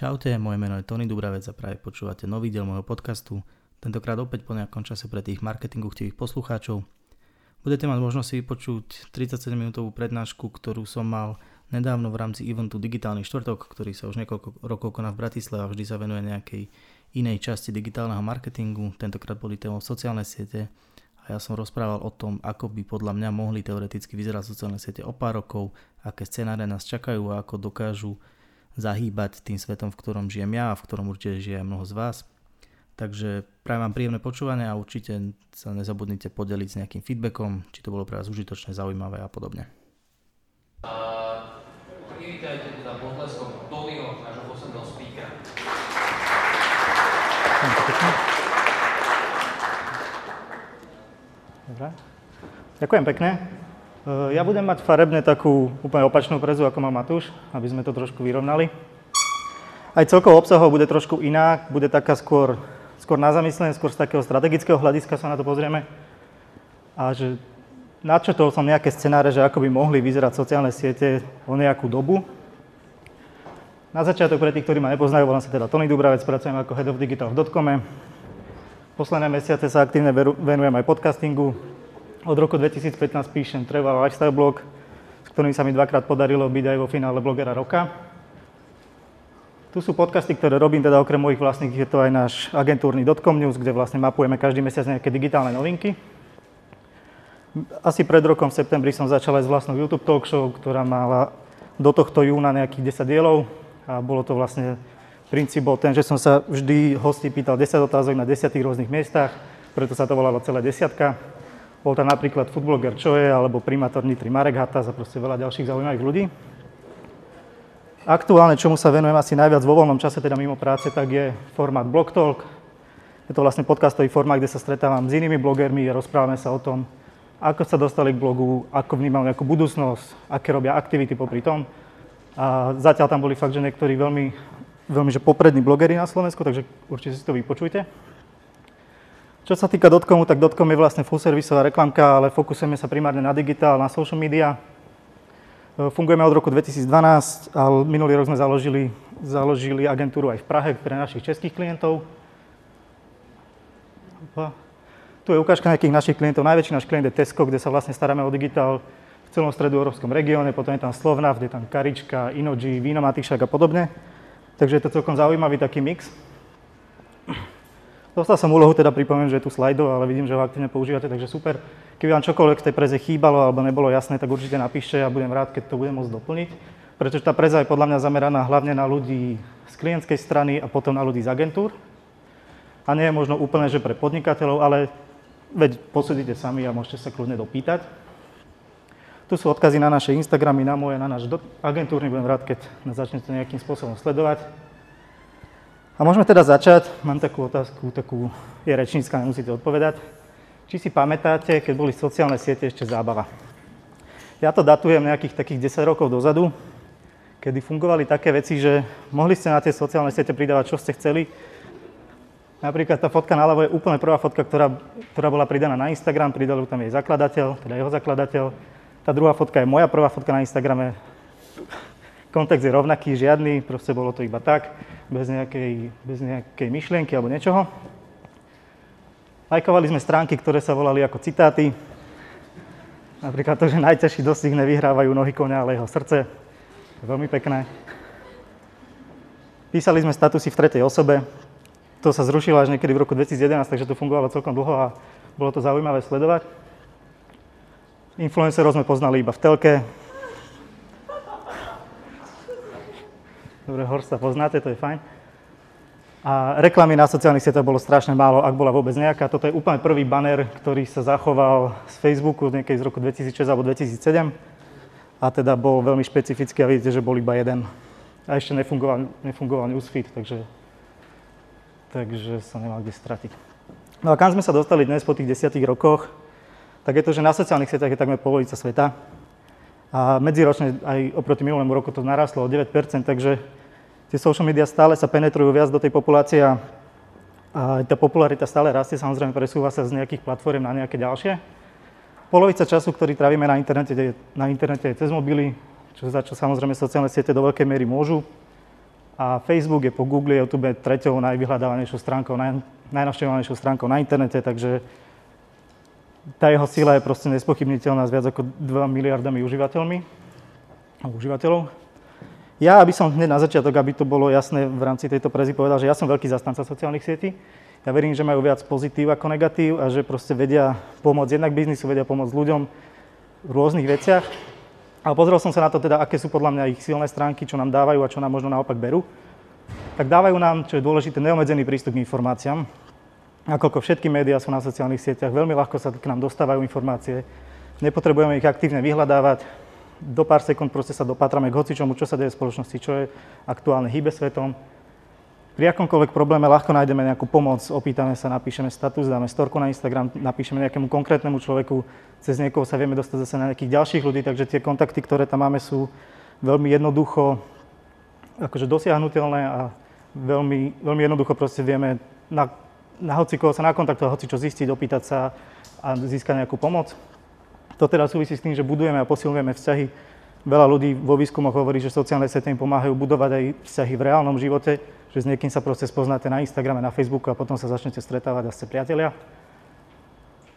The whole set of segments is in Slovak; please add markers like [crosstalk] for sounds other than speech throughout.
Čaute, moje meno je Tony Dubravec a práve počúvate nový diel môjho podcastu, tentokrát opäť po nejakom čase pre tých marketingových poslucháčov. Budete mať možnosť si vypočuť 37 minútovú prednášku, ktorú som mal nedávno v rámci eventu Digitálny štvrtok, ktorý sa už niekoľko rokov koná v Bratislave a vždy sa venuje nejakej inej časti digitálneho marketingu. Tentokrát boli témou sociálne siete a ja som rozprával o tom, ako by podľa mňa mohli teoreticky vyzerať sociálne siete o pár rokov, aké scenáre nás čakajú a ako dokážu zahýbať tým svetom, v ktorom žijem ja a v ktorom určite žije mnoho z vás. Takže prajem vám príjemné počúvanie a určite sa nezabudnite podeliť s nejakým feedbackom, či to bolo pre vás užitočné, zaujímavé a podobne. A privítajte teda potleskom Tonyho, nášho posledného speakera. Dobre. Ďakujem pekne. Eh, ja budem mať farebne takú úplne opačnú prezu, ako má Matúš, aby sme to trošku vyrovnali. Aj celkovo obsahov bude trošku iná, bude taká skôr, skôr na zamyslenie, skôr z takého strategického hľadiska sa na to pozrieme. A že načetol som nejaké scenáre, že ako by mohli vyzerať sociálne siete o nejakú dobu. Na začiatok pre tých, ktorí ma nepoznajú, volám sa teda Tony Dubravec, pracujem ako Head of Digital v Dotcome. Posledné mesiace sa aktívne venujem aj podcastingu, od roku 2015 píšem travel lifestyle blog, s ktorým sa mi dvakrát podarilo byť aj vo finále blogera roka. Tu sú podcasty, ktoré robím, teda okrem mojich vlastných, je to aj náš agentúrny Dotcom News, kde vlastne mapujeme každý mesiac nejaké digitálne novinky. Asi pred rokom v septembri som začal aj s vlastnou YouTube talk show, ktorá mala do tohto júna nejakých 10 dielov a bolo to vlastne princíp bol ten, že som sa vždy hostí pýtal 10 otázok na 10 rôznych miestach, preto sa to volalo celé desiatka. Bol tam napríklad footbloger Čoje alebo primátor Nitry Marek Hatas a proste veľa ďalších zaujímavých ľudí. Aktuálne, čomu sa venujem asi najviac vo voľnom čase, teda mimo práce, tak je formát Blog Talk. Je to vlastne podcastový formát, kde sa stretávam s inými blogermi a rozprávame sa o tom, ako sa dostali k blogu, ako vnímajú nejakú budúcnosť, aké robia aktivity popri tom. A zatiaľ tam boli fakt, že niektorí veľmi, veľmi že poprední blogeri na Slovensku, takže určite si to vypočujte. Čo sa týka Dotcomu, tak Dotcom je vlastne full servisová reklamka, ale fokusujeme sa primárne na digitál, na social media. E, fungujeme od roku 2012 a minulý rok sme založili, založili agentúru aj v Prahe pre našich českých klientov. Tu je ukážka nejakých našich klientov. Najväčší náš klient je Tesco, kde sa vlastne staráme o digitál v celom stredu európskom regióne, potom je tam Slovnaft, je tam Karička, Inoji, Víno a podobne. Takže je to celkom zaujímavý taký mix. Dostal som úlohu, teda pripomínam, že je tu slajdo, ale vidím, že ho aktívne používate, takže super. Keby vám čokoľvek v tej preze chýbalo alebo nebolo jasné, tak určite napíšte a budem rád, keď to budem môcť doplniť. Pretože tá preza je podľa mňa zameraná hlavne na ľudí z klientskej strany a potom na ľudí z agentúr. A nie je možno úplne, že pre podnikateľov, ale veď posúdite sami a môžete sa kľudne dopýtať. Tu sú odkazy na naše Instagramy, na moje, na náš agentúrny. Budem rád, keď nás začnete nejakým spôsobom sledovať. A môžeme teda začať. Mám takú otázku, takú je rečnícka, nemusíte odpovedať. Či si pamätáte, keď boli sociálne siete ešte zábava? Ja to datujem nejakých takých 10 rokov dozadu, kedy fungovali také veci, že mohli ste na tie sociálne siete pridávať, čo ste chceli. Napríklad tá fotka naľavo je úplne prvá fotka, ktorá, ktorá bola pridaná na Instagram, pridal tam jej zakladateľ, teda jeho zakladateľ. Tá druhá fotka je moja prvá fotka na Instagrame. Kontext je rovnaký, žiadny, proste bolo to iba tak bez nejakej, bez nejakej myšlienky alebo niečoho. Lajkovali sme stránky, ktoré sa volali ako citáty. Napríklad to, že najťažší dostih nevyhrávajú nohy konia, ale jeho srdce. Veľmi pekné. Písali sme statusy v tretej osobe. To sa zrušilo až niekedy v roku 2011, takže to fungovalo celkom dlho a bolo to zaujímavé sledovať. Influencerov sme poznali iba v telke, Dobre, Horsta poznáte, to je fajn. A reklamy na sociálnych sieťach bolo strašne málo, ak bola vôbec nejaká. Toto je úplne prvý banner, ktorý sa zachoval z Facebooku niekedy z roku 2006 alebo 2007. A teda bol veľmi špecifický a vidíte, že bol iba jeden. A ešte nefungoval, nefungoval newsfeed, takže, takže sa nemal kde stratiť. No a kam sme sa dostali dnes po tých desiatich rokoch, tak je to, že na sociálnych sieťach je takmer polovica sveta. A medziročne aj oproti minulému roku to narastlo o 9%, takže tie social media stále sa penetrujú viac do tej populácie a, tá popularita stále rastie, samozrejme presúva sa z nejakých platform na nejaké ďalšie. Polovica času, ktorý trávime na internete, na internete je cez mobily, čo, za čo samozrejme sociálne siete do veľkej miery môžu. A Facebook je po Google YouTube treťou najvyhľadávanejšou stránkou, naj, najnavštevovanejšou stránkou na internete, takže tá jeho sila je proste nespochybniteľná s viac ako 2 miliardami užívateľmi, užívateľov. Ja, aby som hneď na začiatok, aby to bolo jasné v rámci tejto prezy povedal, že ja som veľký zastanca sociálnych sietí. Ja verím, že majú viac pozitív ako negatív a že proste vedia pomôcť jednak biznisu, vedia pomôcť ľuďom v rôznych veciach. Ale pozrel som sa na to teda, aké sú podľa mňa ich silné stránky, čo nám dávajú a čo nám možno naopak berú. Tak dávajú nám, čo je dôležité, neobmedzený prístup k informáciám. Nakoľko všetky médiá sú na sociálnych sieťach, veľmi ľahko sa k nám dostávajú informácie. Nepotrebujeme ich aktívne vyhľadávať, do pár sekúnd proste sa dopatrame k hocičomu, čo sa deje v spoločnosti, čo je aktuálne, hýbe svetom. Pri akomkoľvek probléme ľahko nájdeme nejakú pomoc, opýtame sa, napíšeme status, dáme storku na Instagram, napíšeme nejakému konkrétnemu človeku, cez niekoho sa vieme dostať zase na nejakých ďalších ľudí, takže tie kontakty, ktoré tam máme, sú veľmi jednoducho akože dosiahnutelné a veľmi, veľmi jednoducho proste vieme na, na hoci koho sa nakontaktovať, hoci čo zistiť, opýtať sa a získať nejakú pomoc. To teda súvisí s tým, že budujeme a posilujeme vzťahy. Veľa ľudí vo výskumoch hovorí, že sociálne siete im pomáhajú budovať aj vzťahy v reálnom živote, že s niekým sa proste spoznáte na Instagrame, na Facebooku a potom sa začnete stretávať a ste priatelia.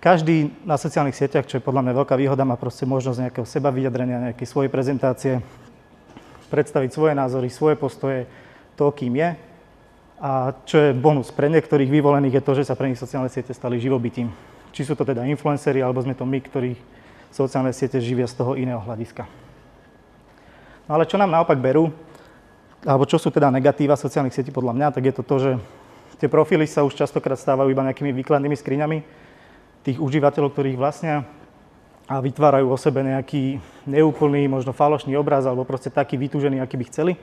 Každý na sociálnych sieťach, čo je podľa mňa veľká výhoda, má proste možnosť nejakého seba vyjadrenia, nejaké svoje prezentácie, predstaviť svoje názory, svoje postoje, to, kým je. A čo je bonus pre niektorých vyvolených, je to, že sa pre nich sociálne siete stali živobytím. Či sú to teda influenceri, alebo sme to my, ktorí sociálne siete živia z toho iného hľadiska. No ale čo nám naopak berú, alebo čo sú teda negatíva sociálnych sietí podľa mňa, tak je to to, že tie profily sa už častokrát stávajú iba nejakými výkladnými skriňami tých užívateľov, ktorých vlastnia a vytvárajú o sebe nejaký neúplný, možno falošný obraz alebo proste taký vytúžený, aký by chceli.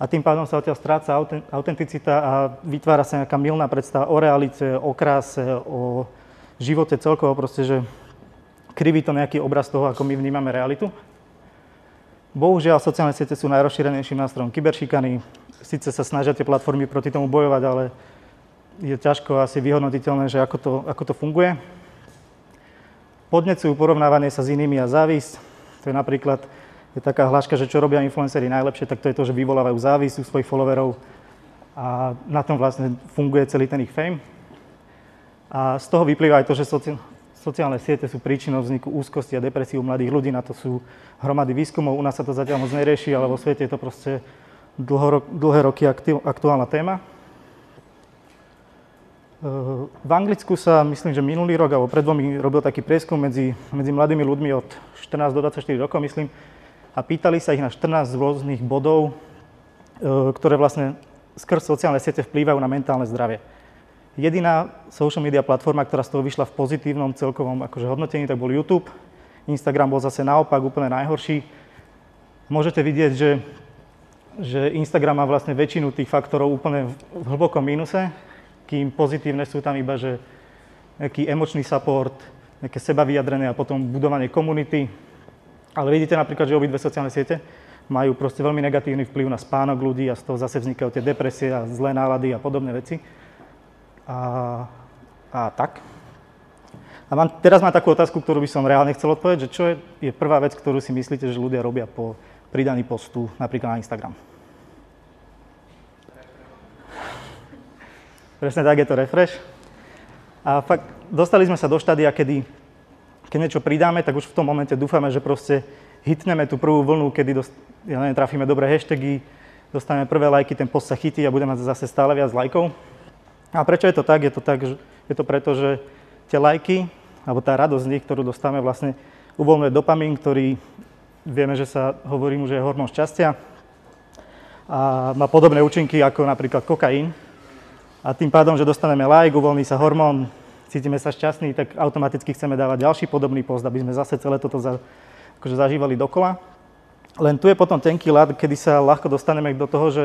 A tým pádom sa odtiaľ stráca autenticita a vytvára sa nejaká milná predstava o realite, o kráse, o živote celkovo, proste, že kriví to nejaký obraz toho, ako my vnímame realitu. Bohužiaľ, sociálne siete sú najrozšírenejším nástrojom kyberšikany. Sice sa snažia tie platformy proti tomu bojovať, ale je ťažko asi vyhodnotiteľné, že ako to, ako to funguje. Podnecujú porovnávanie sa s inými a závisť. To je napríklad je taká hláška, že čo robia influenceri najlepšie, tak to je to, že vyvolávajú závisť u svojich followerov a na tom vlastne funguje celý ten ich fame. A z toho vyplýva aj to, že Sociálne siete sú príčinou vzniku úzkosti a depresí u mladých ľudí, na to sú hromady výskumov. U nás sa to zatiaľ moc nerieši, ale vo svete je to proste dlho, dlhé roky aktuálna téma. V Anglicku sa, myslím, že minulý rok alebo pred dvomi robil taký prieskum medzi, medzi mladými ľuďmi od 14 do 24 rokov, myslím, a pýtali sa ich na 14 rôznych bodov, e, ktoré vlastne skrz sociálne siete vplývajú na mentálne zdravie. Jediná social media platforma, ktorá z toho vyšla v pozitívnom celkovom akože hodnotení, tak bol YouTube. Instagram bol zase naopak úplne najhorší. Môžete vidieť, že, že Instagram má vlastne väčšinu tých faktorov úplne v hlbokom mínuse, kým pozitívne sú tam iba, že nejaký emočný support, nejaké seba vyjadrené a potom budovanie komunity. Ale vidíte napríklad, že obidve sociálne siete majú proste veľmi negatívny vplyv na spánok ľudí a z toho zase vznikajú tie depresie a zlé nálady a podobné veci a, a tak. A mám, teraz mám takú otázku, ktorú by som reálne chcel odpovedať, že čo je, je prvá vec, ktorú si myslíte, že ľudia robia po pridaní postu napríklad na Instagram? Presne tak je to refresh. A fakt, dostali sme sa do štádia, kedy keď niečo pridáme, tak už v tom momente dúfame, že proste hitneme tú prvú vlnu, kedy dost, ja neviem, trafíme dobré hashtagy, dostaneme prvé lajky, ten post sa chytí a budeme zase stále viac lajkov. A prečo je to tak? Je to tak, je to preto, že tie lajky, alebo tá radosť z nich, ktorú dostávame, vlastne uvoľňuje dopamín, ktorý vieme, že sa hovorí mu, že je hormón šťastia a má podobné účinky ako napríklad kokain. A tým pádom, že dostaneme like, uvoľní sa hormón, cítime sa šťastní, tak automaticky chceme dávať ďalší podobný post, aby sme zase celé toto za, akože zažívali dokola. Len tu je potom tenký ľad, kedy sa ľahko dostaneme do toho, že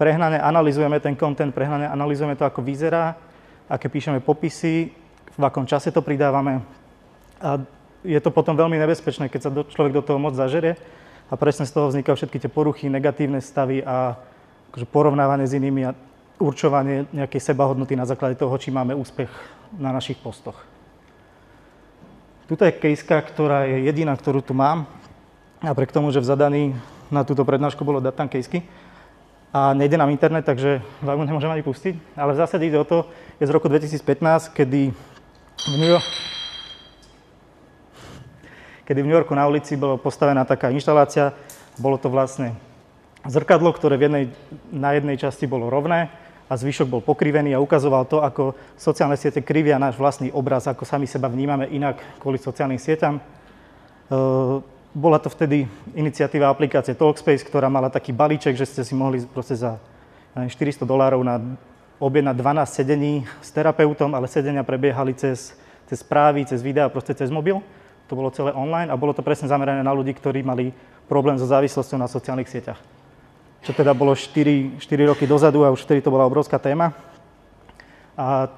prehnane analizujeme ten content, prehnane analizujeme to, ako vyzerá, aké píšeme popisy, v akom čase to pridávame. A je to potom veľmi nebezpečné, keď sa do, človek do toho moc zažerie a presne z toho vznikajú všetky tie poruchy, negatívne stavy a akože porovnávanie s inými a určovanie nejakej sebahodnoty na základe toho, či máme úspech na našich postoch. Tuto je kejska, ktorá je jediná, ktorú tu mám. A pre k tomu, že v zadaní na túto prednášku bolo dať tam kejsky, a nejde nám internet, takže vám nemôžem ani pustiť. Ale v zásade ide o to, je z roku 2015, kedy v New York, kedy v New Yorku na ulici bola postavená taká inštalácia. Bolo to vlastne zrkadlo, ktoré v jednej, na jednej časti bolo rovné a zvyšok bol pokrivený a ukazoval to, ako sociálne siete krivia náš vlastný obraz, ako sami seba vnímame inak kvôli sociálnym sieťam. Uh, bola to vtedy iniciatíva aplikácie Talkspace, ktorá mala taký balíček, že ste si mohli proste za 400 dolárov na objednať 12 sedení s terapeutom, ale sedenia prebiehali cez, cez správy, cez videá, proste cez mobil. To bolo celé online a bolo to presne zamerané na ľudí, ktorí mali problém so závislosťou na sociálnych sieťach. Čo teda bolo 4, 4 roky dozadu a už vtedy to bola obrovská téma. A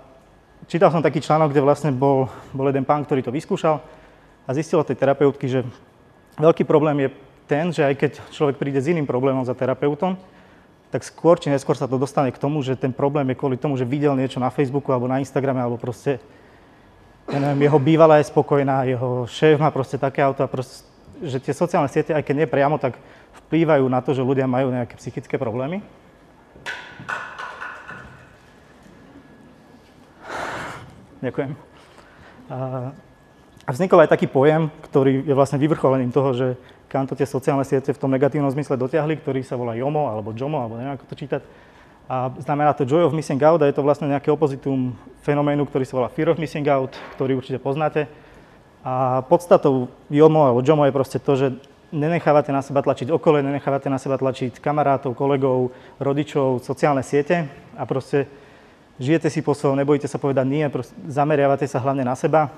čítal som taký článok, kde vlastne bol, bol jeden pán, ktorý to vyskúšal a zistil od tej terapeutky, že Veľký problém je ten, že aj keď človek príde s iným problémom za terapeutom, tak skôr či neskôr sa to dostane k tomu, že ten problém je kvôli tomu, že videl niečo na Facebooku alebo na Instagrame, alebo proste, ja neviem, jeho bývalá je spokojná, jeho šéf má proste také auto a proste, že tie sociálne siete, aj keď nie priamo, tak vplývajú na to, že ľudia majú nejaké psychické problémy. Ďakujem. A a vznikol aj taký pojem, ktorý je vlastne vyvrcholením toho, že kam to tie sociálne siete v tom negatívnom zmysle dotiahli, ktorý sa volá JOMO alebo JOMO, alebo neviem ako to čítať. A znamená to Joy of Missing Out a je to vlastne nejaké opozitum fenoménu, ktorý sa volá Fear of Missing Out, ktorý určite poznáte. A podstatou JOMO alebo JOMO je proste to, že nenechávate na seba tlačiť okolie, nenechávate na seba tlačiť kamarátov, kolegov, rodičov, sociálne siete a proste žijete si po svojom, nebojíte sa povedať nie, zameriavate sa hlavne na seba,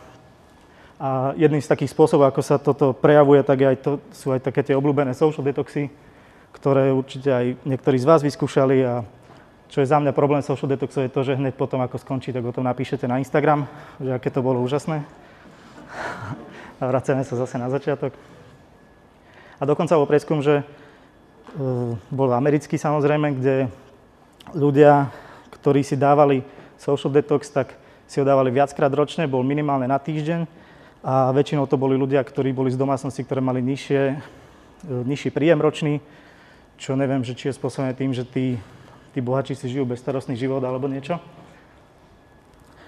a jedným z takých spôsobov, ako sa toto prejavuje, tak aj to, sú aj také tie obľúbené social detoxy, ktoré určite aj niektorí z vás vyskúšali a čo je za mňa problém social detoxov je to, že hneď potom, ako skončí, tak o tom napíšete na Instagram, že aké to bolo úžasné. [laughs] A vraceme sa zase na začiatok. A dokonca bol preskum, že e, bol americký samozrejme, kde ľudia, ktorí si dávali social detox, tak si ho dávali viackrát ročne, bol minimálne na týždeň a väčšinou to boli ľudia, ktorí boli z domácnosti, ktoré mali nižšie, e, nižší príjem ročný, čo neviem, že či je spôsobené tým, že tí, tí bohači si žijú bezstarostný život alebo niečo.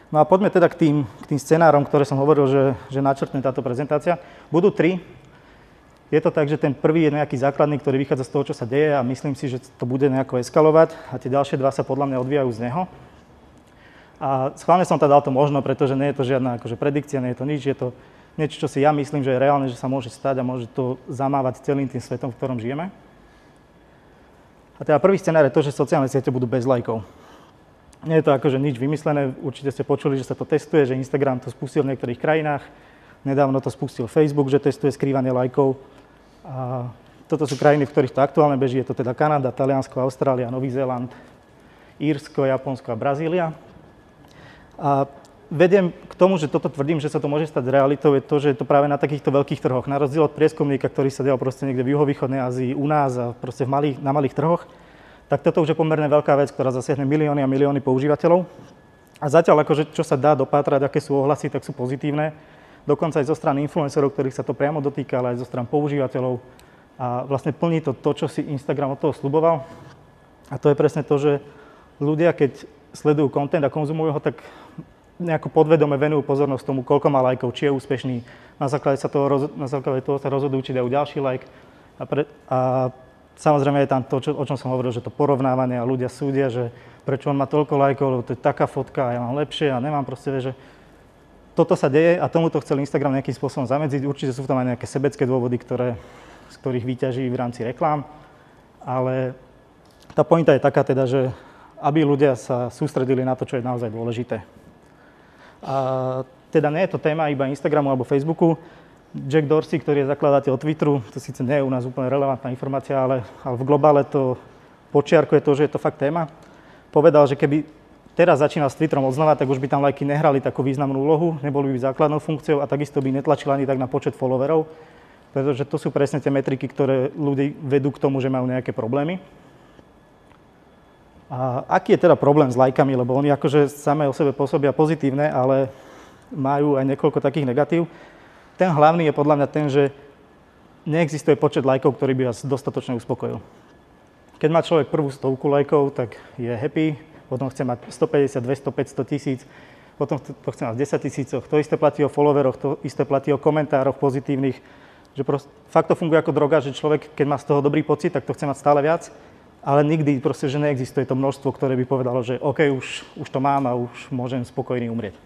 No a poďme teda k tým, k tým scenárom, ktoré som hovoril, že, že načrtne táto prezentácia. Budú tri. Je to tak, že ten prvý je nejaký základný, ktorý vychádza z toho, čo sa deje a myslím si, že to bude nejako eskalovať a tie ďalšie dva sa podľa mňa odvíjajú z neho. A schválne som teda dal to možno, pretože nie je to žiadna akože predikcia, nie je to nič, je to niečo, čo si ja myslím, že je reálne, že sa môže stať a môže to zamávať celým tým svetom, v ktorom žijeme. A teda prvý scenár je to, že sociálne siete budú bez lajkov. Nie je to akože nič vymyslené, určite ste počuli, že sa to testuje, že Instagram to spustil v niektorých krajinách, nedávno to spustil Facebook, že testuje skrývanie lajkov. A toto sú krajiny, v ktorých to aktuálne beží, je to teda Kanada, Taliansko, Austrália, Nový Zéland, Írsko, Japonsko a Brazília. A vediem k tomu, že toto tvrdím, že sa to môže stať realitou, je to, že je to práve na takýchto veľkých trhoch. Na rozdiel od prieskumníka, ktorý sa dial proste niekde v juhovýchodnej Ázii, u nás a proste v malých, na malých trhoch, tak toto už je pomerne veľká vec, ktorá zasiahne milióny a milióny používateľov. A zatiaľ, akože, čo sa dá dopátrať, aké sú ohlasy, tak sú pozitívne. Dokonca aj zo strany influencerov, ktorých sa to priamo dotýka, ale aj zo strany používateľov. A vlastne plní to to, čo si Instagram od toho sluboval. A to je presne to, že ľudia, keď sledujú kontent a konzumujú ho, tak nejako podvedome venujú pozornosť tomu, koľko má lajkov, či je úspešný. Na základe, sa toho, na základe toho sa rozhodujú, či dajú ďalší like. A, pre, a samozrejme je tam to, čo, o čom som hovoril, že to porovnávanie a ľudia súdia, že prečo on má toľko lajkov, lebo to je taká fotka a ja mám lepšie a nemám proste, že toto sa deje a tomuto chcel Instagram nejakým spôsobom zamedziť. Určite sú tam aj nejaké sebecké dôvody, ktoré, z ktorých vyťaží v rámci reklám, ale tá pointa je taká teda, že aby ľudia sa sústredili na to, čo je naozaj dôležité. A teda nie je to téma iba Instagramu alebo Facebooku. Jack Dorsey, ktorý je zakladateľ Twitteru, to síce nie je u nás úplne relevantná informácia, ale, ale v globále to počiarkuje to, že je to fakt téma. Povedal, že keby teraz začínal s Twitterom odznova, tak už by tam lajky nehrali takú významnú úlohu, neboli by základnou funkciou a takisto by netlačili ani tak na počet followerov, pretože to sú presne tie metriky, ktoré ľudí vedú k tomu, že majú nejaké problémy. A aký je teda problém s lajkami, lebo oni akože samé o sebe pôsobia pozitívne, ale majú aj niekoľko takých negatív. Ten hlavný je podľa mňa ten, že neexistuje počet lajkov, ktorý by vás dostatočne uspokojil. keď má človek prvú stovku lajkov, tak je happy, potom chce mať 150, 200, 500 tisíc, potom to chce mať v 10 tisícoch, to isté platí o followeroch, to isté platí o komentároch pozitívnych, že proste, fakt to funguje ako droga, že človek, keď má z toho dobrý pocit, tak to chce mať stále viac, ale nikdy proste, že neexistuje to množstvo, ktoré by povedalo, že OK, už, už to mám a už môžem spokojný umrieť.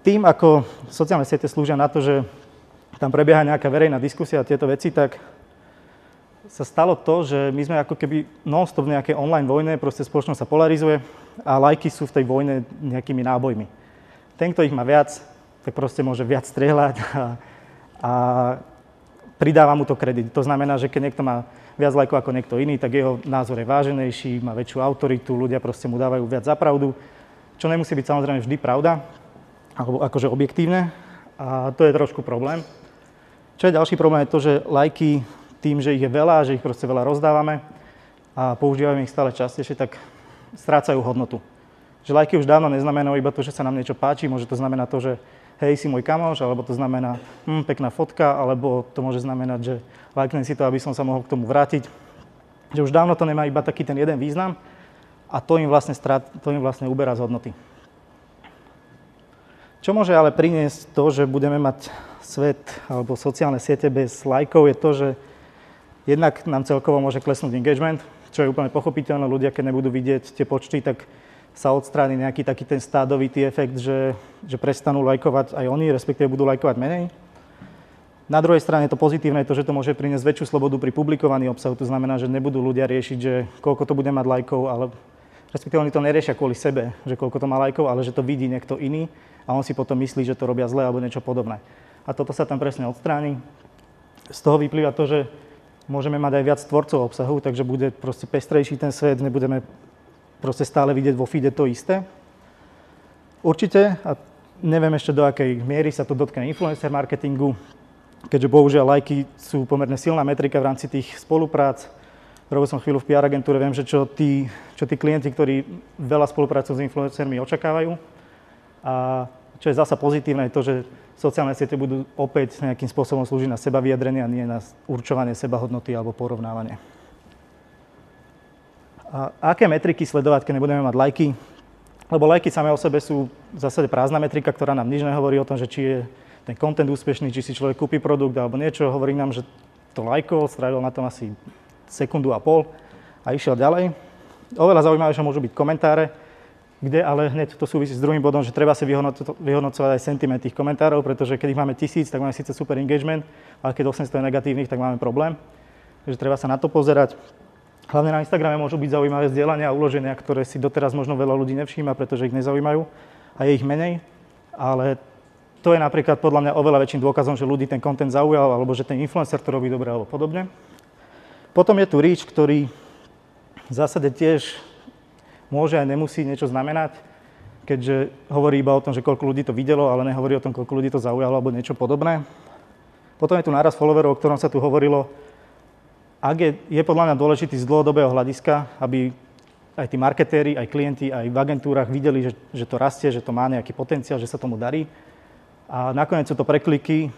Tým, ako sociálne siete slúžia na to, že tam prebieha nejaká verejná diskusia a tieto veci, tak sa stalo to, že my sme ako keby non-stop v nejakej online vojne, proste spoločnosť sa polarizuje a lajky sú v tej vojne nejakými nábojmi. Ten, kto ich má viac, tak proste môže viac strieľať a, a pridáva mu to kredit. To znamená, že keď niekto má viac lajkov ako niekto iný, tak jeho názor je váženejší, má väčšiu autoritu, ľudia proste mu dávajú viac za pravdu, čo nemusí byť samozrejme vždy pravda, alebo akože objektívne. A to je trošku problém. Čo je ďalší problém je to, že lajky tým, že ich je veľa, že ich proste veľa rozdávame a používame ich stále častejšie, tak strácajú hodnotu. Že lajky už dávno neznamenajú iba to, že sa nám niečo páči, môže to znamenať to, že hej, si môj kamoš, alebo to znamená hm, pekná fotka, alebo to môže znamenať, že lajknem si to, aby som sa mohol k tomu vrátiť. Že už dávno to nemá iba taký ten jeden význam a to im vlastne, strát, to im vlastne uberá z hodnoty. Čo môže ale priniesť to, že budeme mať svet alebo sociálne siete bez lajkov, je to, že jednak nám celkovo môže klesnúť engagement, čo je úplne pochopiteľné. Ľudia, keď nebudú vidieť tie počty, tak sa odstráni nejaký taký ten stádovitý efekt, že, že prestanú lajkovať aj oni, respektíve budú lajkovať menej. Na druhej strane to pozitívne je to, že to môže priniesť väčšiu slobodu pri publikovaní obsahu. To znamená, že nebudú ľudia riešiť, že koľko to bude mať lajkov, ale respektíve oni to neriešia kvôli sebe, že koľko to má lajkov, ale že to vidí niekto iný a on si potom myslí, že to robia zle alebo niečo podobné. A toto sa tam presne odstráni. Z toho vyplýva to, že môžeme mať aj viac tvorcov obsahu, takže bude proste pestrejší ten svet, nebudeme proste stále vidieť vo feede to isté. Určite, a neviem ešte do akej miery sa to dotkne influencer marketingu, keďže bohužiaľ lajky sú pomerne silná metrika v rámci tých spoluprác. Robil som chvíľu v PR agentúre, viem, že čo tí, čo tí klienti, ktorí veľa spolupracujú s influencermi, očakávajú. A čo je zasa pozitívne, je to, že sociálne siete budú opäť nejakým spôsobom slúžiť na seba vyjadrenie a nie na určovanie seba hodnoty alebo porovnávanie. A aké metriky sledovať, keď nebudeme mať lajky? Lebo lajky samé o sebe sú v zásade prázdna metrika, ktorá nám nič nehovorí o tom, že či je ten content úspešný, či si človek kúpi produkt alebo niečo. Hovorí nám, že to lajkol, strávil na tom asi sekundu a pol a išiel ďalej. Oveľa zaujímavejšie môžu byť komentáre, kde ale hneď to súvisí s druhým bodom, že treba si vyhodnocovať aj sentiment tých komentárov, pretože keď ich máme tisíc, tak máme síce super engagement, ale keď 800 je negatívnych, tak máme problém. Takže treba sa na to pozerať. Hlavne na Instagrame môžu byť zaujímavé zdieľania a uloženia, ktoré si doteraz možno veľa ľudí nevšíma, pretože ich nezaujímajú a je ich menej. Ale to je napríklad podľa mňa oveľa väčším dôkazom, že ľudí ten content zaujal, alebo že ten influencer to robí dobre, alebo podobne. Potom je tu reach, ktorý v zásade tiež môže aj nemusí niečo znamenať, keďže hovorí iba o tom, že koľko ľudí to videlo, ale nehovorí o tom, koľko ľudí to zaujalo alebo niečo podobné. Potom je tu náraz followerov, o ktorom sa tu hovorilo. Ak je, je podľa mňa dôležitý z dlhodobého hľadiska, aby aj tí marketéri, aj klienti, aj v agentúrach videli, že, že to rastie, že to má nejaký potenciál, že sa tomu darí. A nakoniec sú to prekliky.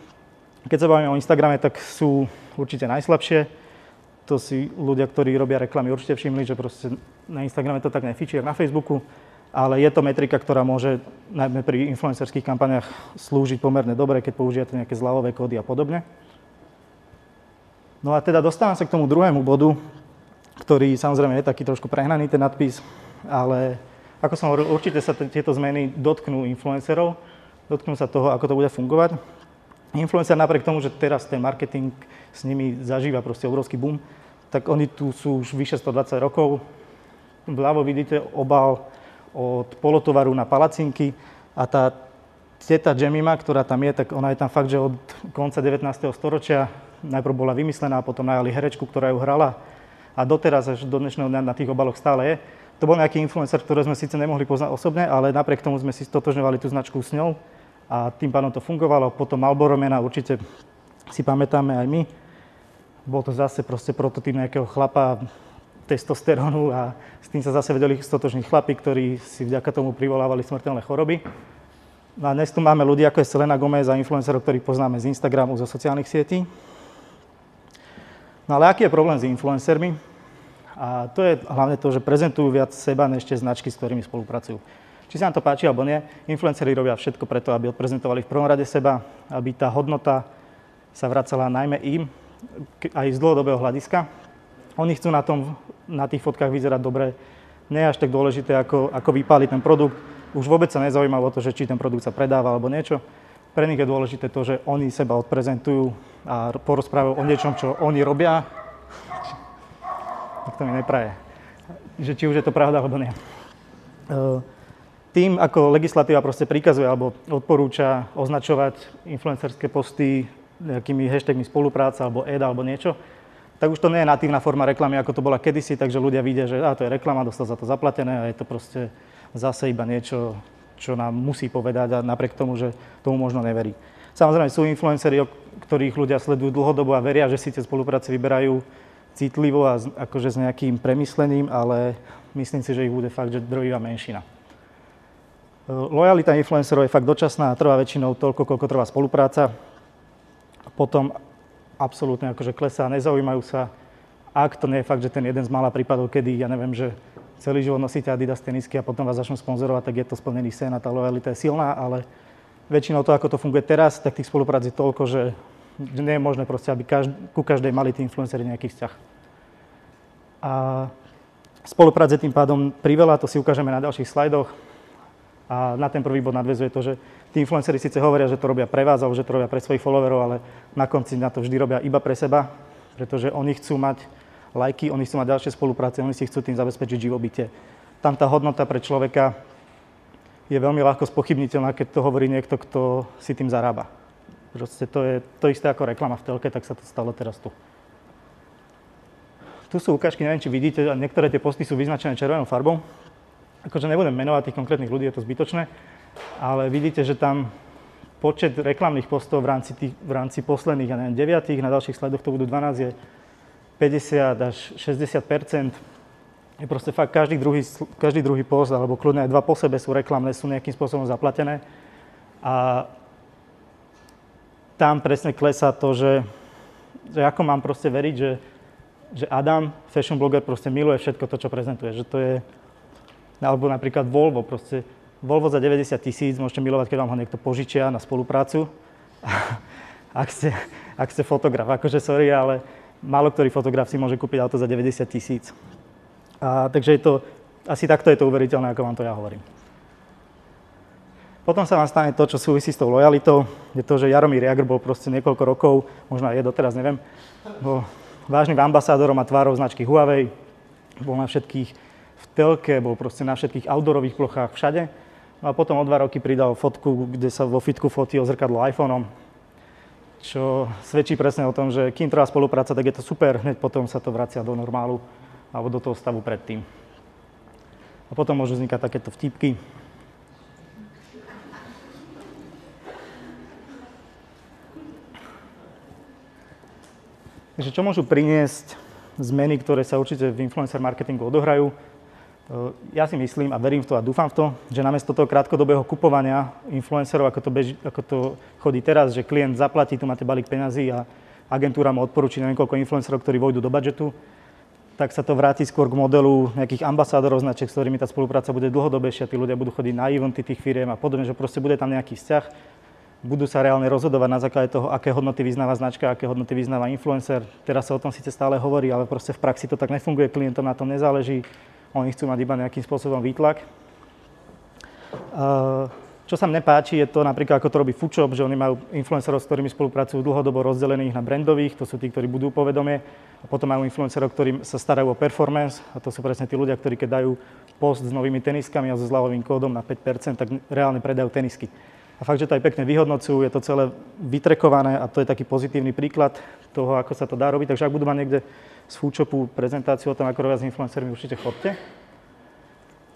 Keď sa bavíme o Instagrame, tak sú určite najslabšie to si ľudia, ktorí robia reklamy, určite všimli, že proste na Instagrame to tak nefičí, na Facebooku, ale je to metrika, ktorá môže najmä pri influencerských kampaniach slúžiť pomerne dobre, keď použijete nejaké zľavové kódy a podobne. No a teda dostávam sa k tomu druhému bodu, ktorý samozrejme je taký trošku prehnaný ten nadpis, ale ako som hovoril, určite sa tieto zmeny dotknú influencerov, dotknú sa toho, ako to bude fungovať. Influencer napriek tomu, že teraz ten marketing s nimi zažíva proste obrovský boom, tak oni tu sú už vyše 120 rokov. Vľavo vidíte obal od polotovaru na palacinky a tá teta Jemima, ktorá tam je, tak ona je tam fakt, že od konca 19. storočia najprv bola vymyslená, potom najali herečku, ktorá ju hrala a doteraz až do dnešného dňa na tých obaloch stále je. To bol nejaký influencer, ktorý sme síce nemohli poznať osobne, ale napriek tomu sme si stotožňovali tú značku s ňou a tým pádom to fungovalo. Potom Marlboro mena určite si pamätáme aj my bol to zase proste prototyp nejakého chlapa testosterónu a s tým sa zase vedeli stotožní chlapi, ktorí si vďaka tomu privolávali smrteľné choroby. No a dnes tu máme ľudí ako je Selena Gomez a influencerov, ktorých poznáme z Instagramu, zo sociálnych sietí. No ale aký je problém s influencermi? A to je hlavne to, že prezentujú viac seba než tie značky, s ktorými spolupracujú. Či sa nám to páči alebo nie, influenceri robia všetko preto, aby odprezentovali v prvom rade seba, aby tá hodnota sa vracala najmä im, aj z dlhodobého hľadiska. Oni chcú na, tom, na tých fotkách vyzerať dobre, nie je až tak dôležité, ako, ako vypáliť ten produkt. Už vôbec sa nezaujíma o to, že či ten produkt sa predáva alebo niečo. Pre nich je dôležité to, že oni seba odprezentujú a porozprávajú o niečom, čo oni robia. Tak to mi nepraje. Že či už je to pravda alebo nie. Tým, ako legislatíva proste prikazuje alebo odporúča označovať influencerské posty nejakými hashtagmi spolupráca alebo ad alebo niečo, tak už to nie je natívna forma reklamy, ako to bola kedysi, takže ľudia vidia, že á, to je reklama, dostal za to zaplatené a je to proste zase iba niečo, čo nám musí povedať a napriek tomu, že tomu možno neverí. Samozrejme sú influenceri, ktorých ľudia sledujú dlhodobo a veria, že si tie spolupráce vyberajú citlivo a akože s nejakým premyslením, ale myslím si, že ich bude fakt, že drvivá menšina. Lojalita influencerov je fakt dočasná a trvá väčšinou toľko, koľko trvá spolupráca. Potom absolútne akože klesá, nezaujímajú sa. Ak to nie je fakt, že ten jeden z mála prípadov, kedy, ja neviem, že celý život nosíte Adidas tenisky a potom vás začnú sponzorovať, tak je to splnený sen a tá lojalita je silná, ale väčšinou to, ako to funguje teraz, tak tých spoluprác je toľko, že nie je možné proste, aby každý, ku každej mali tí influenceri nejaký vzťah. A spolupráce tým pádom priveľa, to si ukážeme na ďalších slajdoch. A na ten prvý bod nadvezuje to, že tí influenceri síce hovoria, že to robia pre vás, alebo že to robia pre svojich followerov, ale na konci na to vždy robia iba pre seba, pretože oni chcú mať lajky, oni chcú mať ďalšie spolupráce, oni si chcú tým zabezpečiť živobytie. Tam tá hodnota pre človeka je veľmi ľahko spochybniteľná, keď to hovorí niekto, kto si tým zarába. Proste to je to isté ako reklama v telke, tak sa to stalo teraz tu. Tu sú ukážky, neviem, či vidíte, niektoré tie posty sú vyznačené červenou farbou akože nebudem menovať tých konkrétnych ľudí, je to zbytočné, ale vidíte, že tam počet reklamných postov v rámci, tých, v rámci posledných, ja neviem, 9, na ďalších sledoch to budú 12, je 50 až 60% je proste fakt každý druhý, každý druhý post, alebo kľudne aj dva po sebe sú reklamné, sú nejakým spôsobom zaplatené. A tam presne klesá to, že, že ako mám proste veriť, že, že Adam, fashion blogger, proste miluje všetko to, čo prezentuje. Že to je, alebo napríklad Volvo, proste Volvo za 90 tisíc môžete milovať, keď vám ho niekto požičia na spoluprácu. [laughs] ak, ste, ak ste fotograf, akože sorry, ale málo ktorý fotograf si môže kúpiť auto za 90 tisíc. Takže je to, asi takto je to uveriteľné, ako vám to ja hovorím. Potom sa vám stane to, čo súvisí s tou lojalitou, je to, že Jaromír Jagr bol proste niekoľko rokov, možno aj je doteraz, neviem, bol vážnym ambasádorom a tvárou značky Huawei, bol na všetkých v telke, bol proste na všetkých outdoorových plochách, všade. No a potom o dva roky pridal fotku, kde sa vo fitku fotil zrkadlo iPhoneom, čo svedčí presne o tom, že kým trvá spolupráca, tak je to super, hneď potom sa to vracia do normálu alebo do toho stavu predtým. A potom môžu vznikať takéto vtipky. Takže čo môžu priniesť zmeny, ktoré sa určite v influencer marketingu odohrajú? Eh, ja si myslím a verím v to a dúfam v to, že namiesto toho krátkodobého kupovania influencerov, ako to, beží, ako to chodí teraz, že klient zaplatí, tu máte balík peňazí a agentúra mu odporúči neviem koľko influencerov, ktorí vojdu do budžetu, tak sa to vráti skôr k modelu nejakých ambasádorov značiek, s ktorými tá spolupráca bude dlhodobejšia, tí ľudia budú chodiť na eventy tých firiem a podobne, že proste bude tam nejaký vzťah, budú sa reálne rozhodovať na základe toho, aké hodnoty vyznáva značka, aké hodnoty vyznáva influencer. Teraz sa o tom síce stále hovorí, ale proste v praxi to tak nefunguje, klientom na tom nezáleží oni chcú mať iba nejakým spôsobom výtlak. Čo sa mne páči, je to napríklad, ako to robí Foodshop, že oni majú influencerov, s ktorými spolupracujú dlhodobo rozdelených na brandových, to sú tí, ktorí budú povedomie, a potom majú influencerov, ktorí sa starajú o performance, a to sú presne tí ľudia, ktorí keď dajú post s novými teniskami a so zľavovým kódom na 5%, tak reálne predajú tenisky. A fakt, že to aj pekne vyhodnocujú, je to celé vytrekované a to je taký pozitívny príklad toho, ako sa to dá robiť. Takže ak budú mať niekde z Foodshopu prezentáciu o tom, ako robia s influencermi, určite chodte.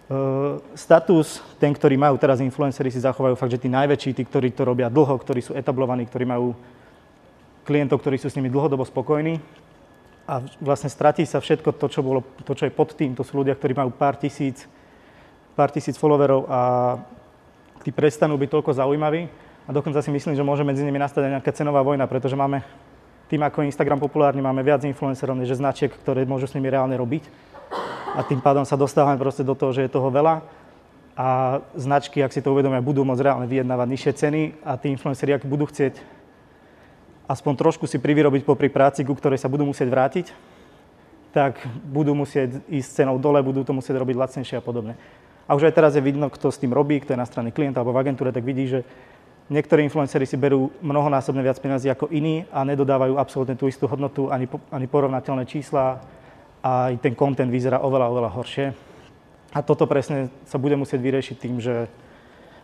Uh, status, ten, ktorý majú teraz influencery, si zachovajú fakt, že tí najväčší, tí, ktorí to robia dlho, ktorí sú etablovaní, ktorí majú klientov, ktorí sú s nimi dlhodobo spokojní. A vlastne stratí sa všetko to, čo, bolo, to, čo je pod tým. To sú ľudia, ktorí majú pár tisíc, pár tisíc followerov a tí prestanú byť toľko zaujímaví. A dokonca si myslím, že môže medzi nimi nastať aj nejaká cenová vojna, pretože máme tým, ako Instagram populárny, máme viac influencerov, než značiek, ktoré môžu s nimi reálne robiť. A tým pádom sa dostávame proste do toho, že je toho veľa. A značky, ak si to uvedomia, budú môcť reálne vyjednávať nižšie ceny a tí influenceri, ak budú chcieť aspoň trošku si privyrobiť popri práci, ku ktorej sa budú musieť vrátiť, tak budú musieť ísť cenou dole, budú to musieť robiť lacnejšie a podobne. A už aj teraz je vidno, kto s tým robí, kto je na strane klienta alebo v agentúre, tak vidí, že Niektorí influenceri si berú mnohonásobne viac peniazy ako iní a nedodávajú absolútne tú istú hodnotu, ani, ani porovnateľné čísla a aj ten content vyzerá oveľa, oveľa horšie. A toto presne sa bude musieť vyriešiť tým, že,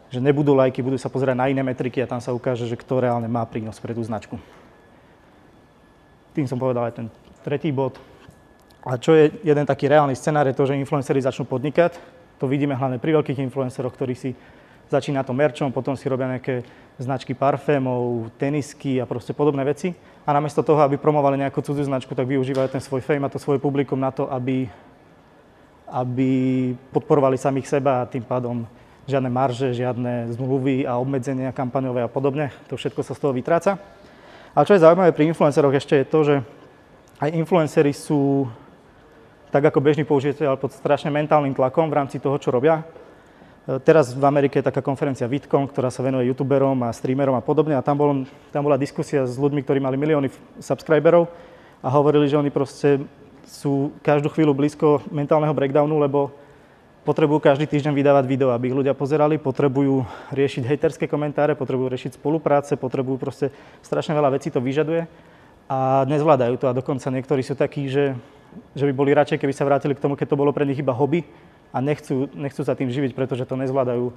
že nebudú lajky, budú sa pozerať na iné metriky a tam sa ukáže, že kto reálne má prínos pre tú značku. Tým som povedal aj ten tretí bod. A čo je jeden taký reálny scenár, je to, že influenceri začnú podnikať. To vidíme hlavne pri veľkých influenceroch, ktorí si začína to merčom, potom si robia nejaké značky parfémov, tenisky a proste podobné veci. A namiesto toho, aby promovali nejakú cudzú značku, tak využívajú ten svoj fame a to svoje publikum na to, aby, aby podporovali samých seba a tým pádom žiadne marže, žiadne zmluvy a obmedzenia kampaňové a podobne. To všetko sa z toho vytráca. A čo je zaujímavé pri influenceroch ešte je to, že aj influencery sú tak ako bežný použiteľ pod strašne mentálnym tlakom v rámci toho, čo robia. E, teraz v Amerike je taká konferencia VidCon, ktorá sa venuje youtuberom a streamerom a podobne a tam, bol, tam bola diskusia s ľuďmi, ktorí mali milióny subscriberov a hovorili, že oni proste sú každú chvíľu blízko mentálneho breakdownu, lebo potrebujú každý týždeň vydávať video, aby ich ľudia pozerali, potrebujú riešiť hejterské komentáre, potrebujú riešiť spolupráce, potrebujú proste strašne veľa vecí to vyžaduje a nezvládajú to a dokonca niektorí sú takí, že, že by boli radšej, keby sa vrátili k tomu, keď to bolo pre nich iba hobby, a nechcú, nechcú sa tým živiť, pretože to nezvládajú,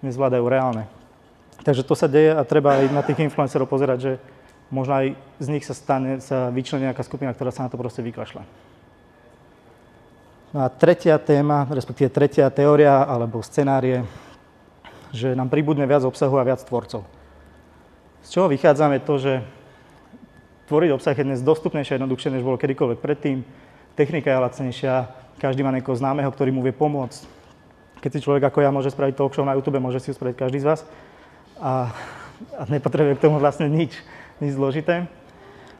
nezvládajú reálne. Takže to sa deje a treba aj na tých influencerov pozerať, že možno aj z nich sa stane, sa vyčlení nejaká skupina, ktorá sa na to proste vykašľa. No a tretia téma, respektíve tretia teória alebo scenárie, že nám pribudne viac obsahu a viac tvorcov. Z čoho vychádzame to, že tvoriť obsah je dnes dostupnejšie a jednoduchšie, než bolo kedykoľvek predtým. Technika je lacnejšia, každý má niekoho známeho, ktorý mu vie pomôcť. Keď si človek ako ja môže spraviť talk show na YouTube, môže si ju spraviť každý z vás. A, a nepotrebuje k tomu vlastne nič, nič zložité.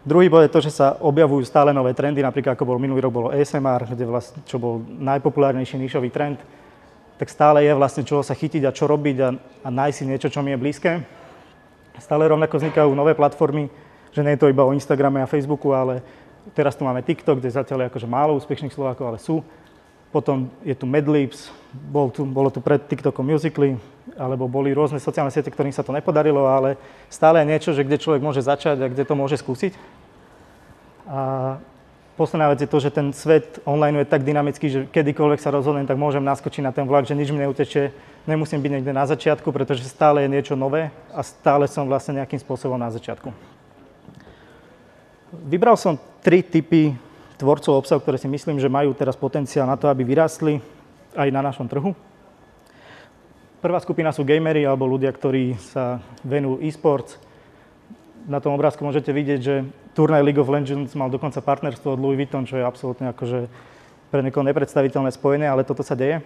Druhý bod je to, že sa objavujú stále nové trendy, napríklad ako bol minulý rok, bolo ASMR, kde vlastne, čo bol najpopulárnejší nišový trend, tak stále je vlastne čoho sa chytiť a čo robiť a, a nájsť si niečo, čo mi je blízke. Stále rovnako vznikajú nové platformy, že nie je to iba o Instagrame a Facebooku, ale Teraz tu máme TikTok, kde zatiaľ je akože málo úspešných Slovákov, ale sú. Potom je tu Madlibs, bol tu, bolo tu pred TikTokom Musically, alebo boli rôzne sociálne siete, ktorým sa to nepodarilo, ale stále je niečo, že kde človek môže začať a kde to môže skúsiť. A posledná vec je to, že ten svet online je tak dynamický, že kedykoľvek sa rozhodnem, tak môžem naskočiť na ten vlak, že nič mi neutečie, nemusím byť niekde na začiatku, pretože stále je niečo nové a stále som vlastne nejakým spôsobom na začiatku. Vybral som tri typy tvorcov obsahu, ktoré si myslím, že majú teraz potenciál na to, aby vyrástli aj na našom trhu. Prvá skupina sú gamery alebo ľudia, ktorí sa venujú e-sports. Na tom obrázku môžete vidieť, že turnaj League of Legends mal dokonca partnerstvo od Louis Vuitton, čo je absolútne akože pre niekoho nepredstaviteľné spojenie, ale toto sa deje.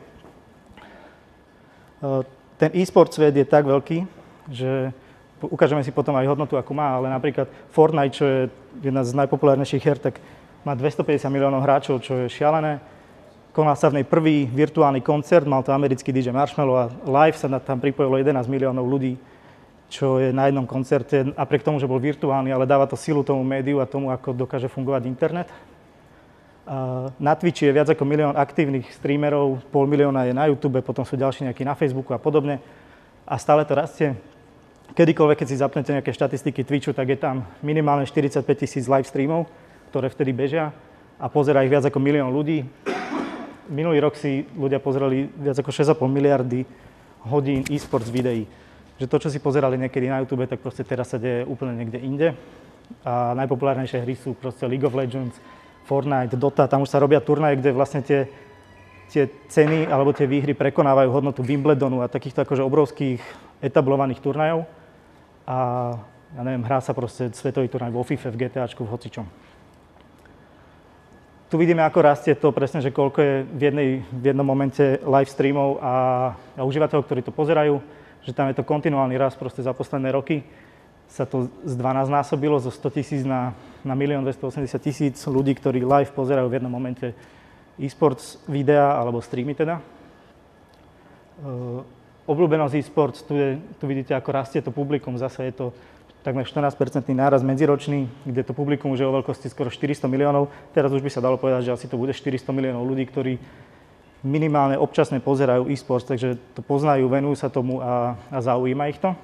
Ten e-sport svet je tak veľký, že ukážeme si potom aj hodnotu, akú má, ale napríklad Fortnite, čo je jedna z najpopulárnejších hier, tak má 250 miliónov hráčov, čo je šialené. Konal sa v nej prvý virtuálny koncert, mal to americký DJ Marshmallow a live sa tam pripojilo 11 miliónov ľudí, čo je na jednom koncerte, napriek tomu, že bol virtuálny, ale dáva to silu tomu médiu a tomu, ako dokáže fungovať internet. Na Twitchi je viac ako milión aktívnych streamerov, pol milióna je na YouTube, potom sú ďalší nejakí na Facebooku a podobne. A stále to rastie kedykoľvek, keď si zapnete nejaké štatistiky Twitchu, tak je tam minimálne 45 tisíc live streamov, ktoré vtedy bežia a pozerá ich viac ako milión ľudí. Minulý rok si ľudia pozerali viac ako 6,5 miliardy hodín e-sports videí. Že to, čo si pozerali niekedy na YouTube, tak proste teraz sa deje úplne niekde inde. A najpopulárnejšie hry sú proste League of Legends, Fortnite, Dota, tam už sa robia turnaje, kde vlastne tie, tie ceny alebo tie výhry prekonávajú hodnotu Wimbledonu a takýchto akože obrovských etablovaných turnajov a ja neviem, hrá sa proste svetový turnaj vo FIFA, v GTAčku, v hocičom. Tu vidíme, ako rastie to presne, že koľko je v, jednej, v jednom momente live streamov a, a užívateľov, ktorí to pozerajú, že tam je to kontinuálny rast proste za posledné roky. sa to z 12 násobilo, zo 100 tisíc na, na 1 280 tisíc ľudí, ktorí live pozerajú v jednom momente e-sports videa alebo streamy teda. Uh, obľúbenosť e-sports, tu, je, tu vidíte, ako rastie to publikum, zase je to takmer 14-percentný náraz medziročný, kde to publikum už je o veľkosti skoro 400 miliónov. Teraz už by sa dalo povedať, že asi to bude 400 miliónov ľudí, ktorí minimálne občasne pozerajú e-sports, takže to poznajú, venujú sa tomu a, a zaujíma ich to.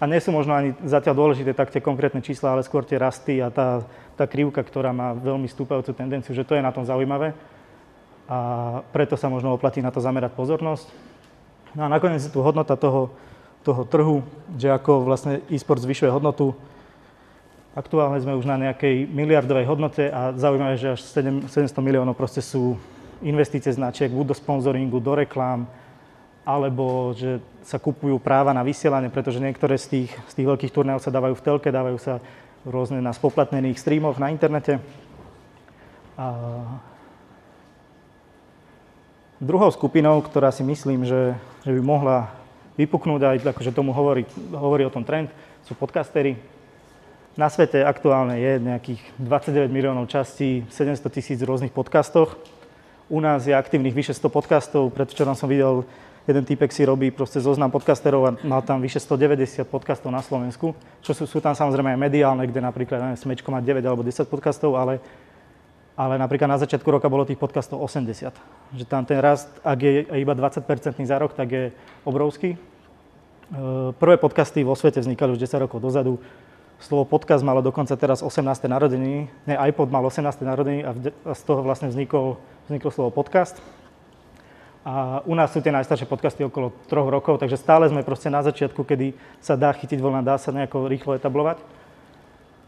A nie sú možno ani zatiaľ dôležité tak tie konkrétne čísla, ale skôr tie rasty a tá, tá krivka, ktorá má veľmi stúpajúcu tendenciu, že to je na tom zaujímavé. A preto sa možno oplatí na to zamerať pozornosť. No a nakoniec je tu hodnota toho, toho trhu, že ako vlastne e-sport zvyšuje hodnotu. Aktuálne sme už na nejakej miliardovej hodnote a zaujímavé, že až 700 miliónov proste sú investície značiek buď do sponzoringu, do reklám, alebo že sa kupujú práva na vysielanie, pretože niektoré z tých, z tých veľkých turnajov sa dávajú v telke, dávajú sa rôzne na spoplatnených streamoch na internete. A druhou skupinou, ktorá si myslím, že že by mohla vypuknúť aj akože tomu hovorí, hovorí o tom trend, sú podcastery. Na svete aktuálne je nejakých 29 miliónov častí, 700 tisíc rôznych podcastoch. U nás je aktívnych vyše 100 podcastov, predvčerom som videl, jeden typek si robí proste zoznam podcasterov a mal tam vyše 190 podcastov na Slovensku, čo sú, sú tam samozrejme aj mediálne, kde napríklad neviem, Smečko má 9 alebo 10 podcastov, ale ale napríklad na začiatku roka bolo tých podcastov 80. Že tam ten rast, ak je iba 20-percentný za rok, tak je obrovský. E, prvé podcasty vo svete vznikali už 10 rokov dozadu. Slovo podcast malo dokonca teraz 18. narodení. Ne, iPod mal 18. narodení a z toho vlastne vzniklo, vzniklo slovo podcast. A u nás sú tie najstaršie podcasty okolo troch rokov, takže stále sme proste na začiatku, kedy sa dá chytiť voľna, dá sa nejako rýchlo etablovať.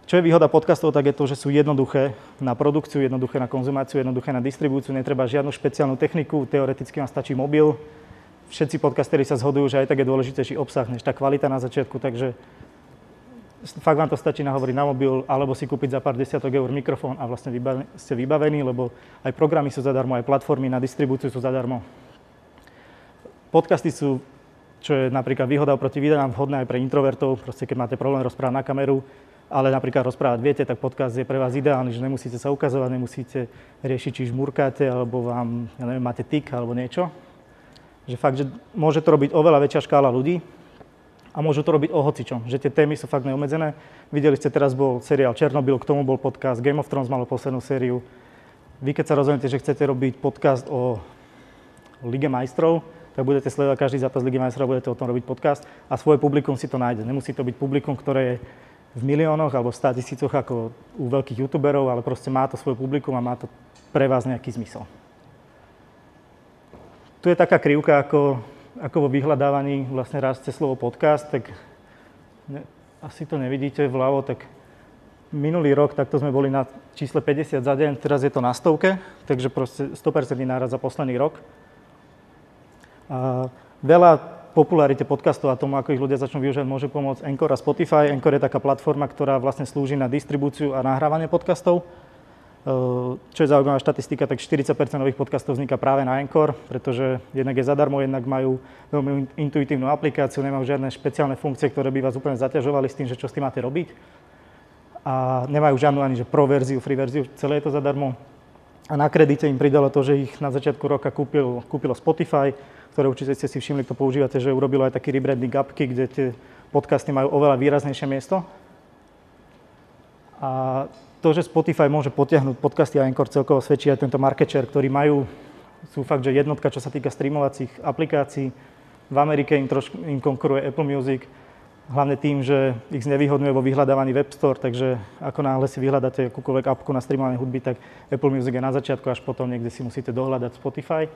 Čo je výhoda podcastov, tak je to, že sú jednoduché na produkciu, jednoduché na konzumáciu, jednoduché na distribúciu, netreba žiadnu špeciálnu techniku, teoreticky vám stačí mobil. Všetci podcasteri sa zhodujú, že aj tak je dôležitejší obsah než tá kvalita na začiatku, takže fakt vám to stačí nahovoriť na mobil, alebo si kúpiť za pár desiatok eur mikrofón a vlastne ste vybavení, lebo aj programy sú zadarmo, aj platformy na distribúciu sú zadarmo. Podcasty sú, čo je napríklad výhoda oproti videám, vhodné aj pre introvertov, proste keď máte problém rozprávať na kameru, ale napríklad rozprávať viete, tak podcast je pre vás ideálny, že nemusíte sa ukazovať, nemusíte riešiť, či žmurkáte, alebo vám, ja neviem, máte tik alebo niečo. Že fakt, že môže to robiť oveľa väčšia škála ľudí a môžu to robiť o hocičom, že tie témy sú fakt neobmedzené. Videli ste, teraz bol seriál Černobyl, k tomu bol podcast, Game of Thrones malo poslednú sériu. Vy keď sa rozhodnete, že chcete robiť podcast o Lige majstrov, tak budete sledovať každý zápas Ligy majstrov, budete o tom robiť podcast a svoje publikum si to nájde. Nemusí to byť publikum, ktoré je v miliónoch alebo v 100 tisícoch ako u veľkých youtuberov, ale proste má to svoj publikum a má to pre vás nejaký zmysel. Tu je taká krivka, ako, ako vo vyhľadávaní vlastne rastie slovo podcast, tak ne, asi to nevidíte vľavo, tak minulý rok takto sme boli na čísle 50 za deň, teraz je to na stovke, takže proste 100% náraz za posledný rok. A veľa popularite podcastov a tomu, ako ich ľudia začnú využívať, môže pomôcť Anchor a Spotify. Anchor je taká platforma, ktorá vlastne slúži na distribúciu a nahrávanie podcastov. Ehm, čo je zaujímavá štatistika, tak 40 nových podcastov vzniká práve na Anchor, pretože jednak je zadarmo, jednak majú veľmi intuitívnu aplikáciu, nemajú žiadne špeciálne funkcie, ktoré by vás úplne zaťažovali s tým, že čo s tým máte robiť. A nemajú žiadnu ani že pro verziu, free verziu, celé je to zadarmo. A na kredite im pridalo to, že ich na začiatku roka kúpil, kúpilo Spotify, ktoré určite ste si všimli, kto používate, že urobilo aj taký rebranding apky, kde tie podcasty majú oveľa výraznejšie miesto. A to, že Spotify môže potiahnuť podcasty a Anchor celkovo svedčí aj tento market share, ktorý majú, sú fakt, že jednotka, čo sa týka streamovacích aplikácií. V Amerike im, trošku, im konkuruje Apple Music, hlavne tým, že ich znevýhodňuje vo vyhľadávaní Web Store, takže ako náhle si vyhľadáte akúkoľvek apku na streamovanie hudby, tak Apple Music je na začiatku, až potom niekde si musíte dohľadať Spotify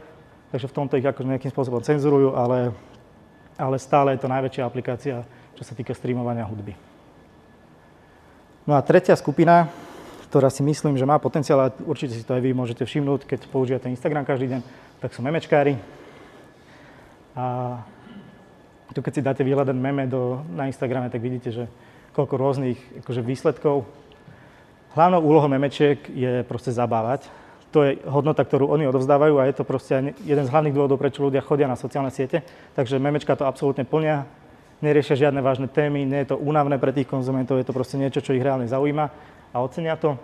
takže v tomto ich ako nejakým spôsobom cenzurujú, ale, ale stále je to najväčšia aplikácia, čo sa týka streamovania hudby. No a tretia skupina, ktorá si myslím, že má potenciál, a určite si to aj vy môžete všimnúť, keď používate Instagram každý deň, tak sú memečkári. A tu keď si dáte vyhľadať meme do, na Instagrame, tak vidíte, že koľko rôznych akože výsledkov. Hlavnou úlohou memečiek je proste zabávať to je hodnota, ktorú oni odovzdávajú a je to proste jeden z hlavných dôvodov, prečo ľudia chodia na sociálne siete. Takže memečka to absolútne plnia. neriešia žiadne vážne témy, nie je to únavné pre tých konzumentov, je to proste niečo, čo ich reálne zaujíma a ocenia to.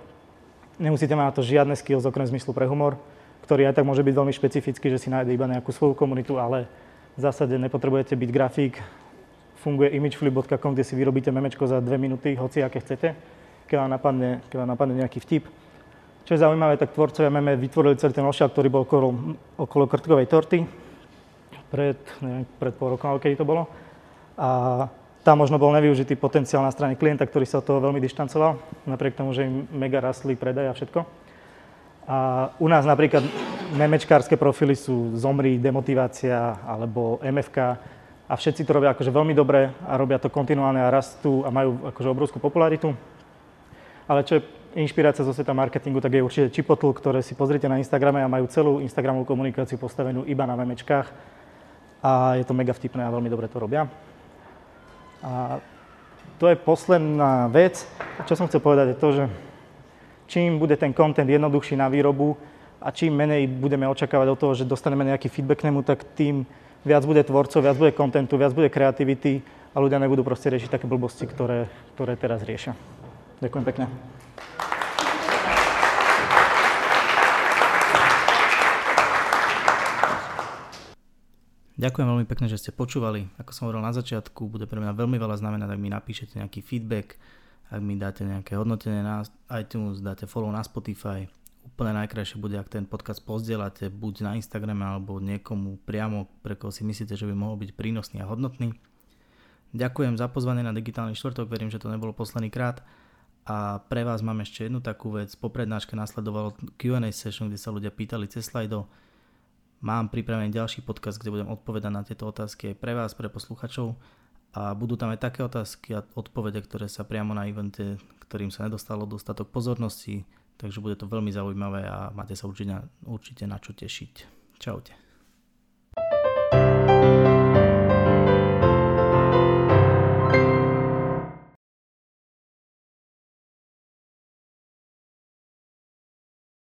Nemusíte mať na to žiadne skills okrem zmyslu pre humor, ktorý aj tak môže byť veľmi špecifický, že si nájde iba nejakú svoju komunitu, ale v zásade nepotrebujete byť grafík. Funguje imageflip.com, kde si vyrobíte memečko za dve minúty, hoci aké chcete, keď vám napadne, keď vám napadne nejaký vtip. Čo je zaujímavé, tak tvorcovia meme vytvorili celý ten ošiak, ktorý bol okolo, okolo krtkovej torty pred, neviem, pred pol rokom, kedy to bolo. A tam možno bol nevyužitý potenciál na strane klienta, ktorý sa od toho veľmi dištancoval, napriek tomu, že im mega rastli predaj a všetko. A u nás napríklad memečkárske profily sú Zomri, Demotivácia alebo MFK a všetci to robia akože veľmi dobre a robia to kontinuálne a rastú a majú akože obrovskú popularitu. Ale čo je inšpirácia zo sveta marketingu, tak je určite Chipotl, ktoré si pozrite na Instagrame a majú celú Instagramovú komunikáciu postavenú iba na memečkách a je to mega vtipné a veľmi dobre to robia. A to je posledná vec. Čo som chcel povedať je to, že čím bude ten content jednoduchší na výrobu a čím menej budeme očakávať od toho, že dostaneme nejaký feedback k nemu, tak tým viac bude tvorcov, viac bude kontentu, viac bude kreativity a ľudia nebudú proste riešiť také blbosti, ktoré, ktoré teraz riešia. Ďakujem pekne. Ďakujem veľmi pekne, že ste počúvali. Ako som hovoril na začiatku, bude pre mňa veľmi veľa znamenať, ak mi napíšete nejaký feedback, ak mi dáte nejaké hodnotenie na iTunes, dáte follow na Spotify. Úplne najkrajšie bude, ak ten podcast pozdielate buď na Instagrame alebo niekomu priamo, pre koho si myslíte, že by mohol byť prínosný a hodnotný. Ďakujem za pozvanie na digitálny štvrtok, verím, že to nebolo posledný krát. A pre vás mám ešte jednu takú vec. Po prednáške nasledovalo Q&A session, kde sa ľudia pýtali cez slajdo Mám pripravený ďalší podcast, kde budem odpovedať na tieto otázky aj pre vás, pre posluchačov a budú tam aj také otázky a odpovede, ktoré sa priamo na evente, ktorým sa nedostalo dostatok pozornosti, takže bude to veľmi zaujímavé a máte sa určite na, určite na čo tešiť. Čaute.